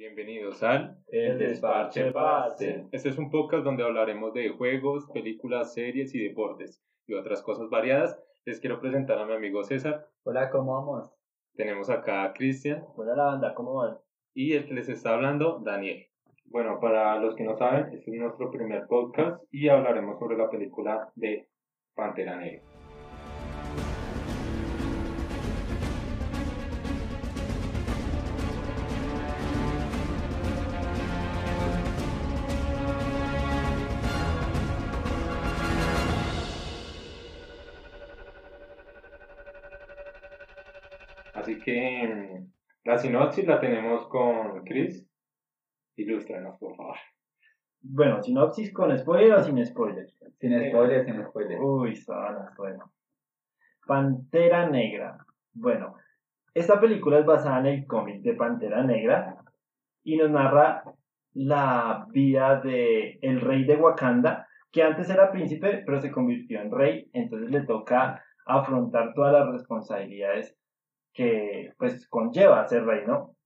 Bienvenidos al El Desparche Base. Este es un podcast donde hablaremos de juegos, películas, series y deportes y otras cosas variadas. Les quiero presentar a mi amigo César. Hola, ¿cómo vamos? Tenemos acá a Cristian Hola, la banda, ¿cómo van? y el que les está hablando, Daniel. Bueno, para los que no saben, este es nuestro primer podcast y hablaremos sobre la película de Pantera Negra. La sinopsis la tenemos con Chris. Ilústranos, por favor. Bueno, sinopsis con spoiler o sin spoiler. Sin spoiler, sin spoiler. Uy, sanas, bueno. Pantera Negra. Bueno, esta película es basada en el cómic de Pantera Negra y nos narra la vida de el rey de Wakanda, que antes era príncipe, pero se convirtió en rey, entonces le toca afrontar todas las responsabilidades que pues conlleva ser rey, ¿no?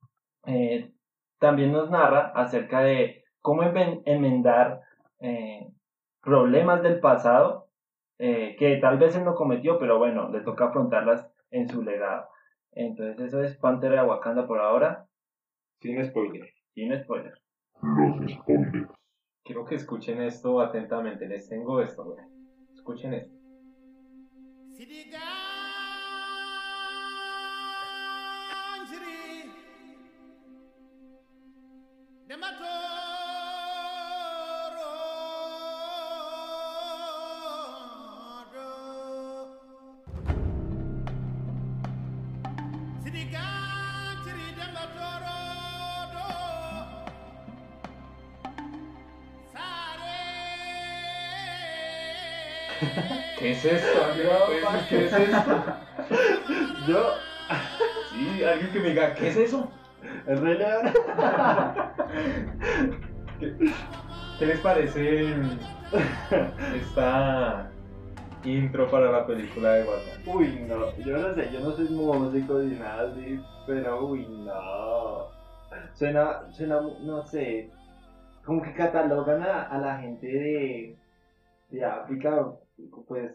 Eh, también nos narra acerca de cómo enmendar eh, problemas del pasado eh, que tal vez él no cometió, pero bueno, le toca afrontarlas en su legado. Entonces eso es Pantera de Wakanda por ahora, Sin spoiler. sin spoiler. Quiero que escuchen esto atentamente. Les tengo esto, güey. Escuchen esto. Es esto? ¿Alguien me puede decir ¿Qué es esto? Yo, Sí, alguien que me diga, ¿qué es eso? el rey león. ¿Qué, qué les parece esta intro para la película de Wakanda? Uy, no, yo no sé, yo no soy músico ni nada así, pero uy, no. Suena, suena, no sé, como que catalogan a, a la gente de, de África, pues,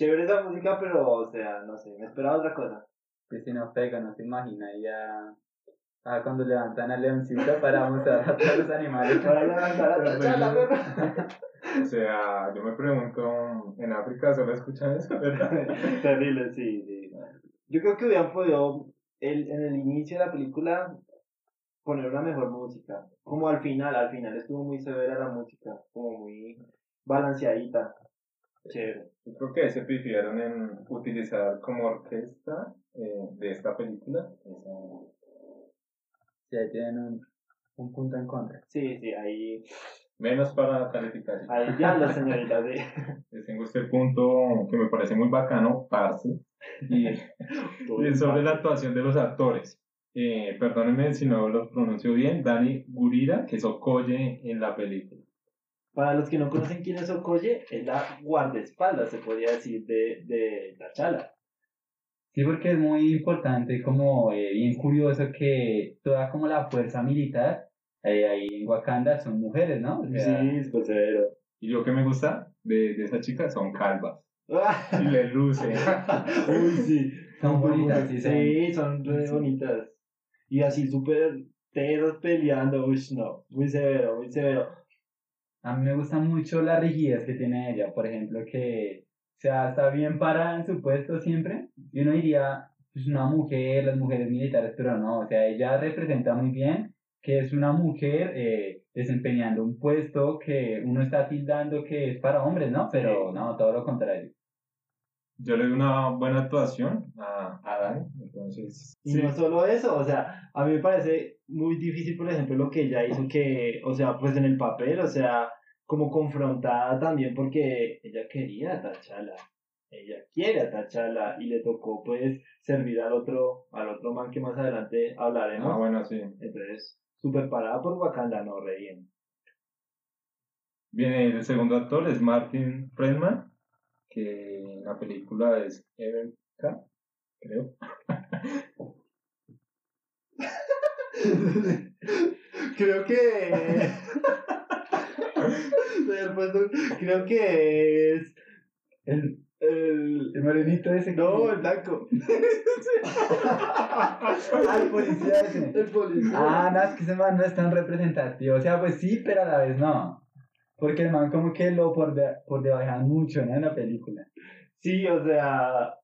chévere esa música, pero, o sea, no sé, me esperaba otra cosa. Que si no pega, no se imagina ya. Ah, cuando levantan al leoncito para mostrar a todos los animales. Para levantar a tachar la perra. O sea, yo me pregunto, ¿en África solo escuchan eso, verdad? Terrible, sí, sí. Yo creo que hubieran podido, el, en el inicio de la película, poner una mejor música. Como al final, al final estuvo muy severa la música, como muy balanceadita. Chévere. Yo creo que se prefirieron en utilizar como orquesta eh, de esta película. esa- Si ahí tienen un, un punto en contra. Sí, sí, ahí, Menos para calificación. ahí ya la señorita de... Les tengo este punto que me parece muy bacano, parce. Y, y es sobre la actuación de los actores. Eh, perdónenme si no los pronuncio bien. Dani Gurira, que es Okoye en la película. Para los que no conocen quién es Okoye, es la guardaespaldas, se podría decir, de, de T'Challa. Sí, porque es muy importante, como eh, bien curioso que toda como la fuerza militar eh, ahí en Wakanda son mujeres, ¿no? O sea, Sí, súper severo. Y lo que me gusta de, de esa chica son calvas. Y le luce. Uy, sí. Son bonitas, sí, son- Sí, son re Sí. bonitas. Y así súper teros peleando, uy, no. Muy severo, muy severo. A mí me gusta mucho la rigidez que tiene ella, por ejemplo, que o sea, está bien parada en su puesto siempre. Y uno diría, pues una mujer, las mujeres militares, pero no, o sea, ella representa muy bien que es una mujer eh, desempeñando un puesto que uno está tildando que es para hombres, ¿no? Pero no, todo lo contrario. Yo le doy una buena actuación a, a Dani. Entonces, Y sí, no solo eso, o sea, a mí me parece muy difícil, por ejemplo, lo que ella hizo que, o sea, pues en el papel, o sea, como confrontada también porque ella quería a T'Challa. Ella quiere a T'Challa y le tocó pues servir al otro, al otro man que más adelante hablaremos. ah, bueno, sí. Entonces, súper parada por Wakanda, no, re bien. Bien, el segundo actor es Martin Friedman, que en la película es Evan K, creo. creo que. Creo que es. El, El. el morenito ese. que- No, el blanco. Ah, el policía ese. El policía. Ah, no, es que ese man no es tan representativo. O sea, pues sí, pero a la vez no. Porque el man como que lo por, de, por debajan mucho, ¿no? En la película. Sí, o sea.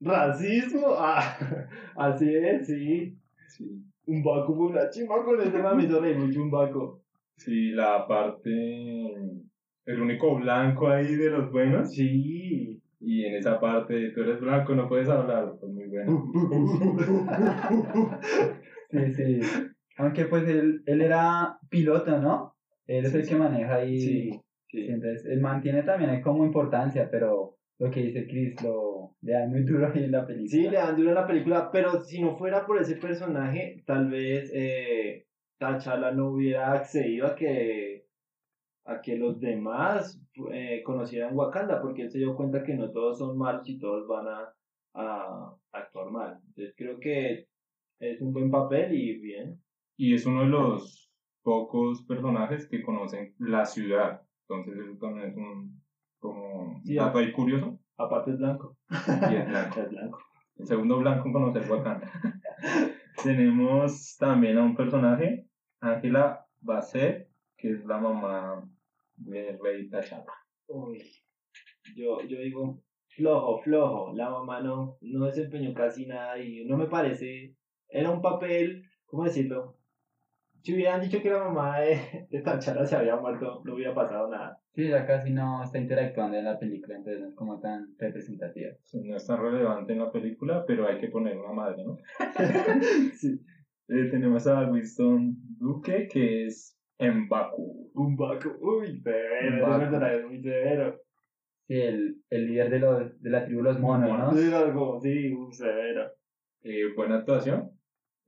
Racismo. Ah, así es, sí. Sí. Un Baco fue una chimba con ese man. Me hizo reír mucho un Baco. Sí, la parte. El único blanco ahí de los buenos. Sí. Y en esa parte, tú eres blanco, no puedes hablar. Pues muy bueno. Sí, sí. Aunque pues él, él era piloto, ¿no? Él es el que maneja ahí. Sí. Entonces, él mantiene también ahí como importancia, pero lo que dice Chris lo le da muy duro ahí en la película. Sí, le dan duro en la película, pero si no fuera por ese personaje, tal vez eh, T'Challa no hubiera accedido a que a que los demás eh, conocieran Wakanda, porque él se dio cuenta que no todos son malos y todos van a, a actuar mal. Entonces creo que es un buen papel y bien. Y es uno de los pocos personajes que conocen la ciudad. Entonces, eso también es un. como. Sí, dato ahí curioso. Aparte es blanco. Y es blanco. Es blanco. El segundo blanco conocer Wakanda. Tenemos también a un personaje, Ángela Bassett, que es la mamá de Rey T'Challa. Uy, yo, yo digo, flojo, flojo. La mamá no, no desempeñó casi nada y no me parece. Era un papel, ¿cómo decirlo? Si hubieran dicho que la mamá de, de T'Challa se había muerto, no hubiera pasado nada. Sí, ella casi no está interactuando en la película, entonces no es como tan representativa. Sí, No es tan relevante en la película, pero hay que poner una madre, ¿no? Sí. Eh, tenemos a Winston Duque, que es M'Baku. Un Baco, uy, severo, Un ese Baco. personaje es muy severo. Sí, el, el líder de, los, de la tribu Los Monos, ¿no? Sí, algo, sí, un severo. Eh, buena actuación,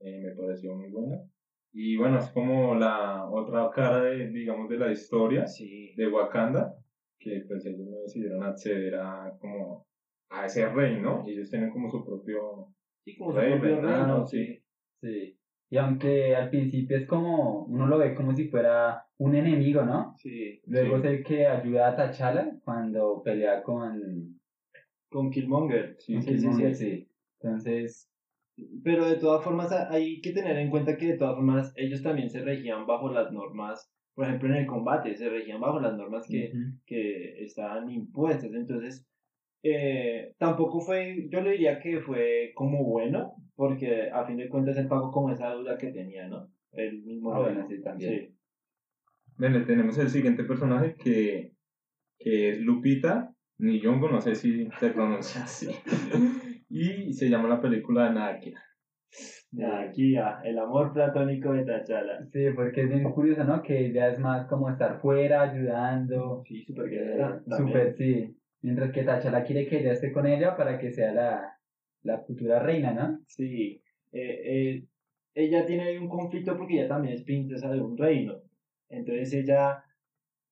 eh, me pareció muy buena. Y bueno, es como la otra cara, de, digamos, de la historia Sí. de Wakanda, que pues ellos no decidieron acceder a como a ese rey, ¿no? Y ellos tienen como su propio Sí, como su propio reinado, reino, sí. Sí. Y aunque al principio es como, uno lo ve como si fuera un enemigo, ¿no? Sí. Luego Sí. es el que ayuda a T'Challa cuando pelea con, Con Killmonger. Sí, con sí, sí, Killmonger, sí. sí. Entonces, Pero de todas formas ha- hay que tener en cuenta que de todas formas ellos también se regían bajo las normas, por ejemplo en el combate, se regían bajo las normas que, que estaban impuestas. Entonces, eh, tampoco fue, yo le diría que fue como bueno, porque a fin de cuentas él pagó como esa duda que tenía, ¿no? El mismo Ah, lo bueno, también. Sí. Bueno, tenemos el siguiente personaje que, que es Lupita Nyong'o, no sé si se pronuncia así. y se llama la película Nakia. Aquí ya, el amor platónico de T'Challa. Sí, porque es bien curioso, ¿no? Que ella es más como estar fuera, ayudando. Sí, súper eh, guerrera. Súper, sí. Mientras que T'Challa quiere que ella esté con ella para que sea la, la futura reina, ¿no? Sí, eh, eh, ella tiene un conflicto porque ella también es princesa de un reino. Entonces ella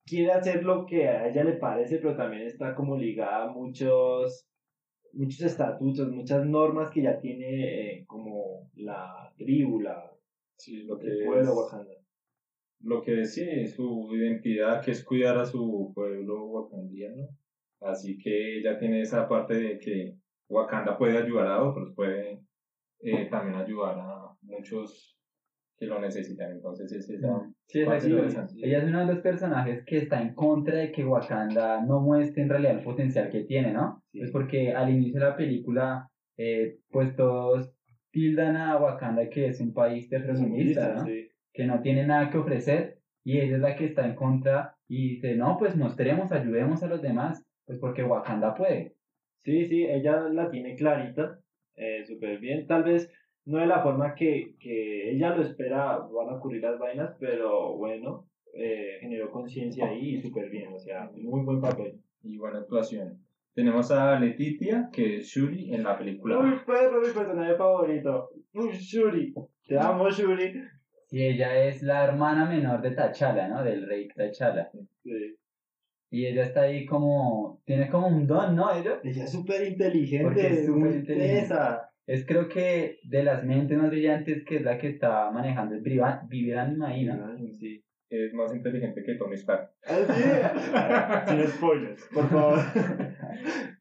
quiere hacer lo que a ella le parece, pero también está como ligada a muchos, muchos estatutos, muchas normas que ya tiene eh, como la tribu, la, Sí, lo que el pueblo es- Wakanda. lo que decía su identidad, que es cuidar a su pueblo wakandiano. Así que ella tiene esa parte de que Wakanda puede ayudar a otros, puede eh, también ayudar a muchos que lo necesitan. Entonces es esa Sí, es así. Ella es uno de los personajes que está en contra de que Wakanda no muestre en realidad el potencial que tiene, ¿no? Sí. Pues porque al inicio de la película, eh, pues todos tildan a Wakanda que es un país tercermundista, ¿no? Sí. que no tiene nada que ofrecer y ella es la que está en contra y dice, no, pues mostremos, ayudemos a los demás, pues porque Wakanda puede. Sí, sí, ella la tiene clarita, eh, súper bien. Tal vez no de la forma que, que ella lo espera van a ocurrir las vainas, pero bueno, eh, generó conciencia ahí y súper bien, o sea, muy buen papel. y buena actuación. Tenemos a Letitia, que es Shuri en la película. Uy, perro, mi personaje favorito. Uy, Shuri. Te amo, Shuri. Y ella es la hermana menor de T'Challa, ¿no? Del rey T'Challa. Sí. Y ella está ahí como, tiene como un don, ¿no? Ella. Ella es súper inteligente, es súper muy inteligente. Es creo que de las mentes más brillantes que es la que está manejando el Viva- Vivian ¿no? Sí. Es más inteligente que Tony Stark. Así. Sin spoilers, por favor.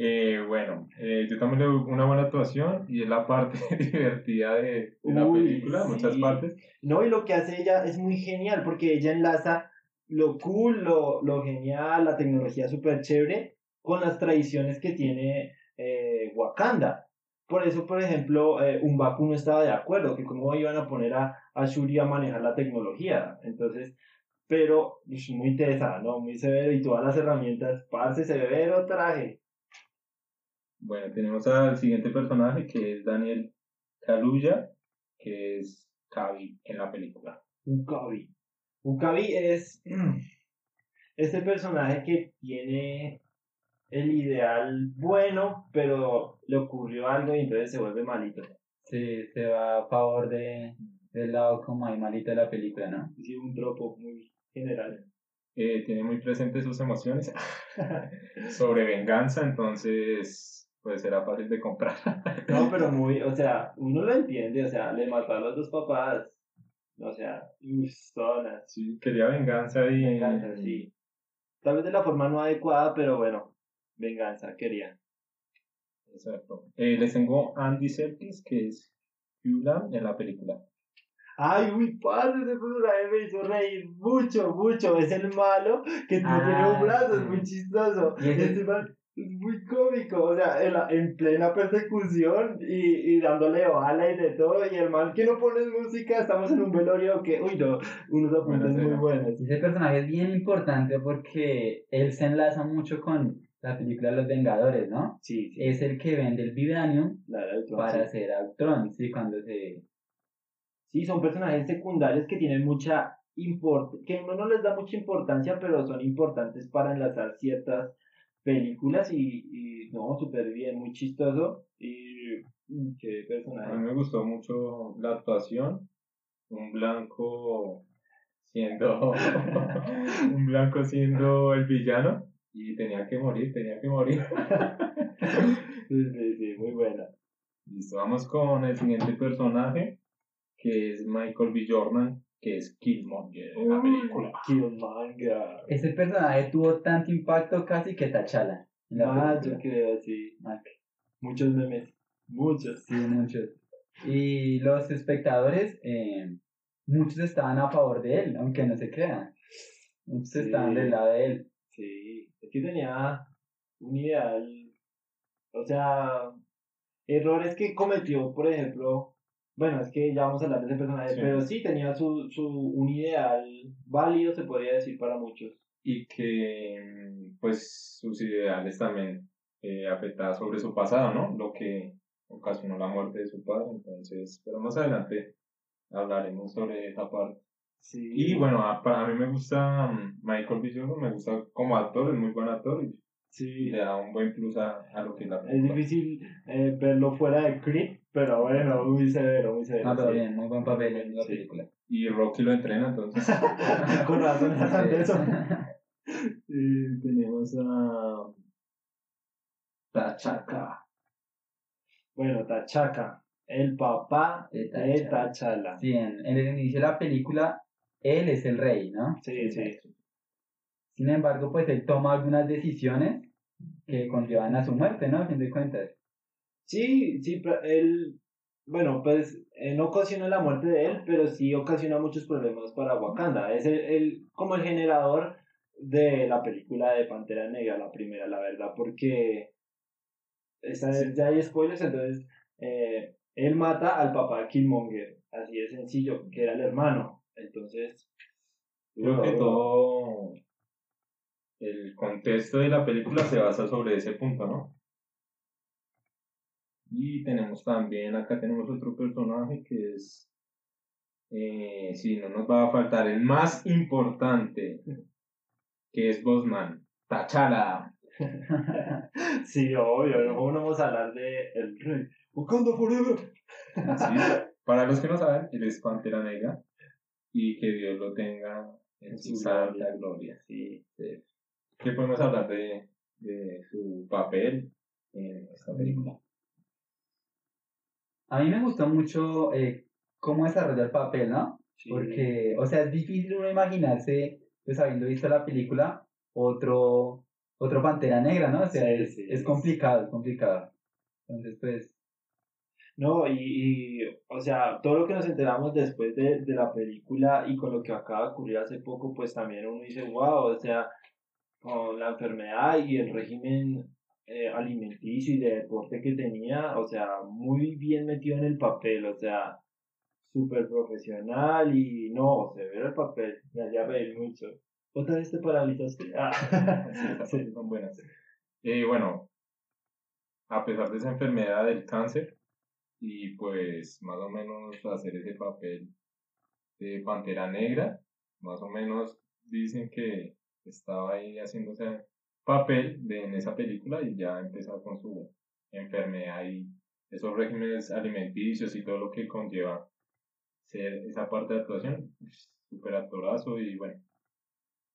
Eh, bueno, eh, yo también le doy una buena actuación y es la parte divertida de, de la Uy, película, sí. muchas partes. No, y lo que hace ella es muy genial porque ella enlaza lo cool, lo, lo genial, la tecnología súper chévere con las tradiciones que tiene eh, Wakanda. Por eso, por ejemplo, eh, Umbaku no estaba de acuerdo, que cómo iban a poner a, a Shuri a manejar la tecnología. Entonces, pero muy tesa, ¿no? Muy severo y todas las herramientas, parce, severo traje. Bueno, tenemos al siguiente personaje que es Daniel Kaluuya, que es Kavi en la película. Ukabi. Ukabi es este personaje que tiene el ideal bueno, pero le ocurrió algo y entonces se vuelve malito. Sí, se va a favor de, del lado como ahí malito de la película, ¿no? Es un tropo muy general. Eh, tiene muy presentes sus emociones sobre venganza, entonces pues será fácil de comprar. No, pero muy, o sea, uno lo entiende, o sea, le mató a los dos papás. O sea. Sí, quería venganza y... Venganza, sí. Tal vez de la forma no adecuada, pero bueno, venganza, quería. Exacto. Eh, les tengo Andy Serkis, que es Lam en la película. Ay, uy, padre, ese personaje me hizo reír mucho, mucho. Es el malo que no Ah, tiene un brazo, es muy chistoso. Este man es muy cómico, o sea, en, la- en plena persecución y, y dándole bala y de todo. Y el man que no pone música, estamos en un velorio que, uy, no, unos apuntes Buena muy buenos. Ese personaje es bien importante porque él se enlaza mucho con la película Los Vengadores, ¿no? Sí, sí, Es el que vende el Vibranium para sí. hacer a Ultron, sí, cuando se... Sí, son personajes secundarios que tienen mucha import que uno no les da mucha importancia, pero son importantes para enlazar ciertas películas y, y no, súper bien, muy chistoso y mm, qué A mí personaje. me gustó mucho la actuación. Un blanco siendo un blanco siendo el villano y tenía que morir, tenía que morir. Sí, sí, sí, muy buena. Listo, vamos con el siguiente personaje que es Michael B. Jordan, que es Killmonger en la película. Killmonger. Ese personaje tuvo tanto impacto casi que Tachala. Ah, yo creo, sí. Muchos memes. Muchos. Sí, muchos. Y los espectadores, eh, muchos estaban a favor de él, aunque no se crean. Muchos Sí. estaban del lado de él. Sí, es que tenía un ideal, o sea, errores que cometió, por ejemplo, bueno, es que ya vamos a hablar de ese personaje, Sí. pero sí tenía su, su, un ideal válido, se podría decir, para muchos. Y que pues sus ideales también eh, afectaban sobre su pasado, ¿no? Lo que ocasionó la muerte de su padre. Entonces, pero más adelante hablaremos sobre esa parte. Sí. Y bueno, a, para a mí me gusta mm, Michael B. Me gusta como actor, es muy buen actor y sí. le da un buen plus a, a lo que es la Es película. difícil eh, verlo fuera de Creed, pero bueno, muy severo, muy severo. Ah, pero sí. bien, muy buen papel en la Sí. película. Y Rocky lo entrena, entonces. Con razón, hablan de eso. y tenemos a Tachaca. Bueno, Tachaca, el papá De de T'Challa. Tachala. Sí, en, en el inicio de la película, él es el rey, ¿no? Sí, sí. Sin embargo, pues él toma algunas decisiones que conllevan a su muerte, ¿no? A fin de cuentas. Sí, sí, él, bueno, pues eh, no ocasiona la muerte de él, pero sí ocasiona muchos problemas para Wakanda. Es el, el- como el generador de la película de Pantera Negra, la primera, la verdad, porque esta vez ya hay spoilers, entonces eh, él mata al papá de Killmonger, así de sencillo, que era el hermano. Entonces, Creo que todo el contexto de la película se basa sobre ese punto, ¿no? Y tenemos también, acá tenemos otro personaje que es, eh, si no nos va a faltar, el más importante, que es Bosman, Tachala. Sí, obvio, no vamos a hablar de el rey. Wakanda Forever. Sí, Para los que no saben, él es Pantera Negra y que Dios lo tenga en, su santa gloria. gloria. Sí. Sí. ¿Qué podemos hablar de, de su papel en esta película? A mí me gustó mucho eh, cómo desarrolla el papel, ¿no? Sí. Porque, o sea, es difícil uno imaginarse, pues habiendo visto la película, otro, otro Pantera Negra, ¿no? O sea, Sí, es, sí, es complicado, es complicado. Entonces, pues, No, y, y, o sea, todo lo que nos enteramos después de, de la película y con lo que acaba de ocurrir hace poco, pues también uno dice, wow, o sea, con la enfermedad y el régimen eh, alimenticio y de deporte que tenía, o sea, muy bien metido en el papel, o sea, súper profesional y no, se ve el papel, me hacía reír mucho. ¿Otra vez te paralizaste? Ah, Sí, sí. son buenas. Y bueno, a pesar de esa enfermedad del cáncer, y pues más o menos hacer ese papel de Pantera Negra, más o menos dicen que estaba ahí haciendo ese papel de, en esa película y ya empezó con su enfermedad y esos regímenes alimenticios y todo lo que conlleva ser esa parte de actuación, súper actorazo y bueno,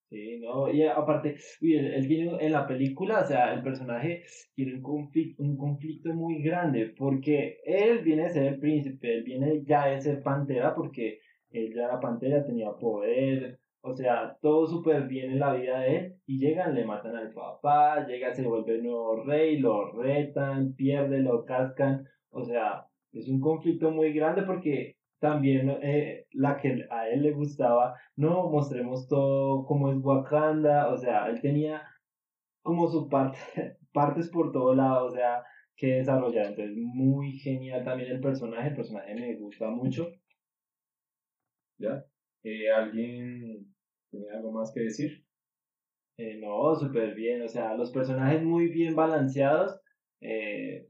Sí, no, y aparte, él, tiene en la película, o sea, el personaje tiene un conflicto, un conflicto muy grande, porque él viene a ser el príncipe, él viene ya de ser pantera, porque él ya era pantera, tenía poder, o sea, todo súper bien en la vida de él, y llegan, le matan al papá, llega, se vuelve el nuevo rey, lo retan, pierde, lo cascan, o sea, es un conflicto muy grande porque también eh, la que a él le gustaba, no mostremos todo como es Wakanda, o sea, él tenía como su parte, partes por todo lado, o sea, que desarrollar, entonces muy genial también el personaje, el personaje me gusta mucho. ¿ya? Eh, ¿Alguien tiene algo más que decir? Eh, no, súper bien, o sea, los personajes muy bien balanceados, eh,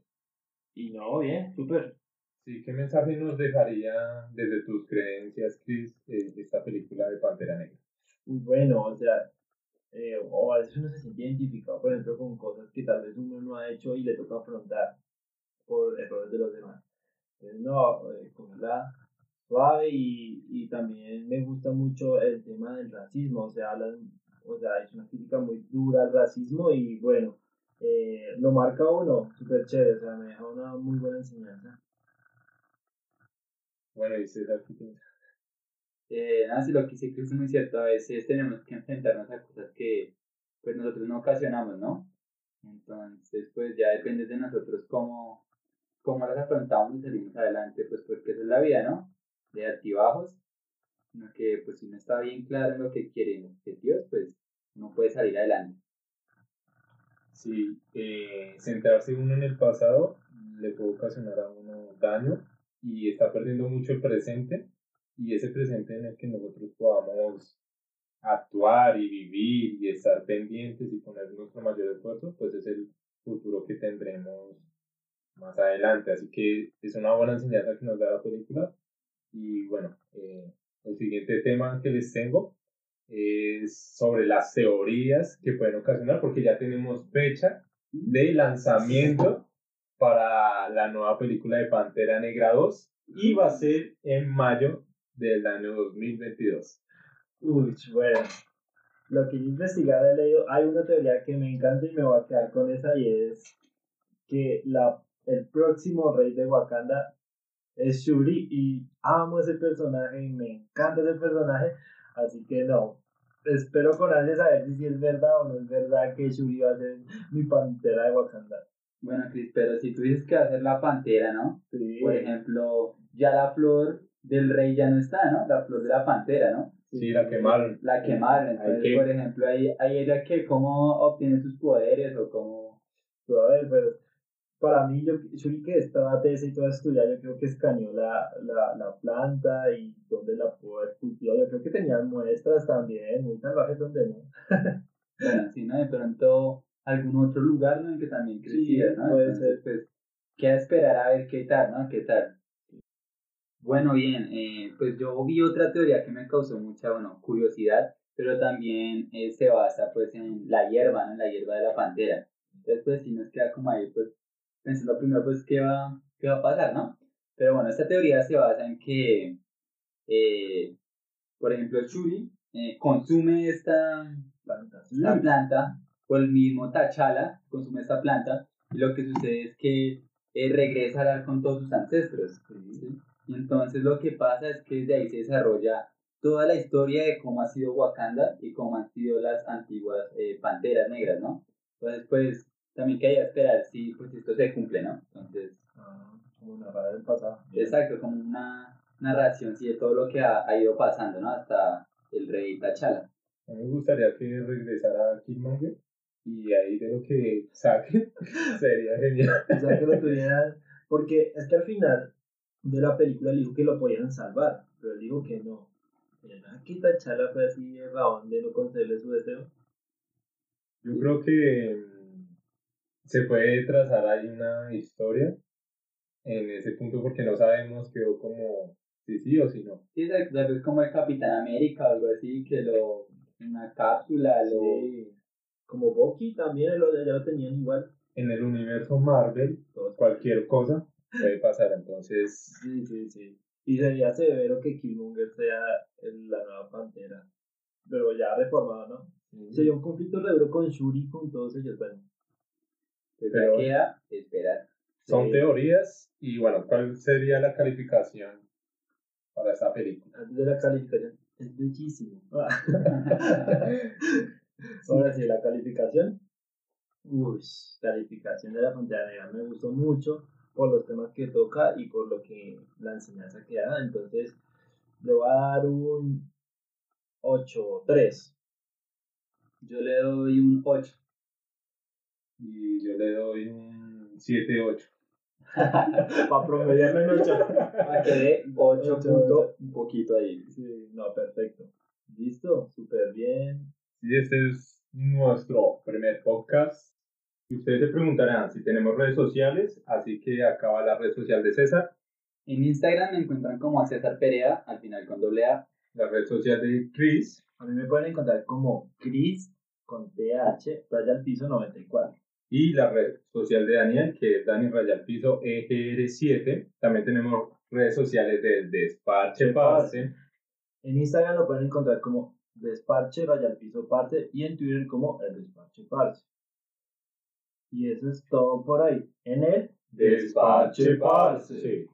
y no, bien, súper. Sí, ¿qué mensaje nos dejaría desde tus creencias, Chris, eh, esta película de Pantera Negra? Bueno, o sea, eh, o a veces uno se siente identificado, por ejemplo, con cosas que tal vez uno no ha hecho y le toca afrontar por errores de los demás. Entonces, no, eh, cogerla suave y, y también me gusta mucho el tema del racismo, o sea, hablan, o sea, es una crítica muy dura al racismo y bueno, eh, lo marca uno, súper chévere, o sea, me deja una muy buena enseñanza. Bueno, y César, ¿qué eh, nada, si lo que dice Chris es muy cierto, a veces tenemos que enfrentarnos a cosas que, pues, nosotros no ocasionamos, ¿no? Entonces, pues, ya depende de nosotros cómo, cómo las afrontamos y salimos adelante, pues, porque esa es la vida, ¿no? De altibajos, sino que, pues, si uno está bien claro lo que quiere, en objetivos, pues, uno puede salir adelante. Sí, eh, centrarse uno en el pasado le puede ocasionar a uno daño y está perdiendo mucho el presente y ese presente en el que nosotros podamos actuar y vivir y estar pendientes y poner nuestro mayor esfuerzo, pues es el futuro que tendremos más adelante. Así que es una buena enseñanza que nos da la película. Y bueno, eh, el siguiente tema que les tengo es sobre las teorías que pueden ocasionar, porque ya tenemos fecha de lanzamiento para la nueva película de Pantera Negra 2 y va a ser en mayo del año 2022. Uy, bueno. Lo que yo investigado he leído, hay una teoría que me encanta y me voy a quedar con esa y es que la, el próximo rey de Wakanda es Shuri y amo ese personaje y me encanta ese personaje, así que no. Espero con ansias saber si es verdad o no es verdad que Shuri va a ser mi pantera de Wakanda. Bueno, Chris, pero si tú dices que va a ser la pantera, ¿no? Sí, Por ejemplo, ya la flor del rey ya no está, ¿no? La flor de la pantera, ¿no? Sí, la quemaron. La quemaron. Entonces, que- por ejemplo, ahí, ahí ella que cómo obtiene sus poderes o cómo... A ver, pues para mí, yo, Shuri que estaba tesa y toda estudiada, yo creo que escaneó la, la, la planta y dónde la pudo haber cultivado. Yo creo que tenían muestras también, muy salvajes donde no. Bueno, sí, ¿no? De pronto algún otro lugar, ¿no? En que también creciera, Sí, ¿no? puede Entonces, pues, queda esperar a ver qué tal, ¿no? ¿Qué tal? Bueno, bien, eh, pues yo vi otra teoría que me causó mucha, bueno, curiosidad, pero también eh, se basa, pues, en la hierba, ¿no? En la hierba de la pantera. Entonces, pues, si nos queda como ahí, pues, pensando primero, pues, ¿qué va, qué va a pasar, no? Pero bueno, esta teoría se basa en que, eh, por ejemplo, Shuri eh, consume esta, la planta o el mismo T'Challa consume esta planta y lo que sucede es que eh, regresa a hablar con todos sus ancestros. ¿sí? Y entonces lo que pasa es que desde ahí se desarrolla toda la historia de cómo ha sido Wakanda y cómo han sido las antiguas eh, panteras negras, ¿no? Entonces, pues, también que esperar si pues, esto se cumple, ¿no? Entonces, Ah, como narrar el pasado. exacto, como una narración sí, de todo lo que ha, ha ido pasando, ¿no? Hasta el rey T'Challa. A mí me gustaría que regresara Killmonger y ahí de lo que saque sería genial. O sea, que lo tuvieran. Porque es que al final de la película él dijo que lo podían salvar, pero él dijo que no. ¿Verdad que T'Challa fue así de rabón de no concederle su deseo? Yo creo que se puede trazar ahí una historia en ese punto porque no sabemos quedó como si sí o si no. Sí, exacto, tal vez como el Capitán América o algo así, que lo, una cápsula, lo... Sí. Como Bucky también, lo- ya lo tenían igual. En el universo Marvel, cualquier cosa puede pasar, entonces Sí, sí, sí. Y sería severo que Killmonger sea la nueva pantera. Pero ya reformado, ¿no? Sería un conflicto re duro con Shuri, con todos ellos. Bueno, Pues Pero- queda esperar. son Sí. teorías y bueno, ¿cuál sería la calificación para esta película? antes de la calificación, es bellísimo. Ahora sí, la calificación. Uy, calificación de la Pantera Negra me gustó mucho por los temas que toca y por lo que la enseñanza que da. Entonces, le voy a dar un 8, 3. Yo le doy un 8. Y yo le doy un 7-8. Para promediarlo en 8. Para que dé 8 Ocho, puntos, un poquito ahí. Sí, no, perfecto. Listo, súper bien. Y este es nuestro primer podcast. Y ustedes se preguntarán si tenemos redes sociales, así que acá va la red social de César, En Instagram me encuentran como a César Perea, al final con doble A. la red social de Chris A mí me pueden encontrar como Chris con TH, raya al piso 94. Y la red social de Daniel, que es Dani Raya al Piso EGR7. También tenemos redes sociales de Desparche Parce. En Instagram lo pueden encontrar como Desparche, raya al piso parce, y en Twitter como el Desparche Parce. Y eso es todo por ahí. En el Desparche Parce.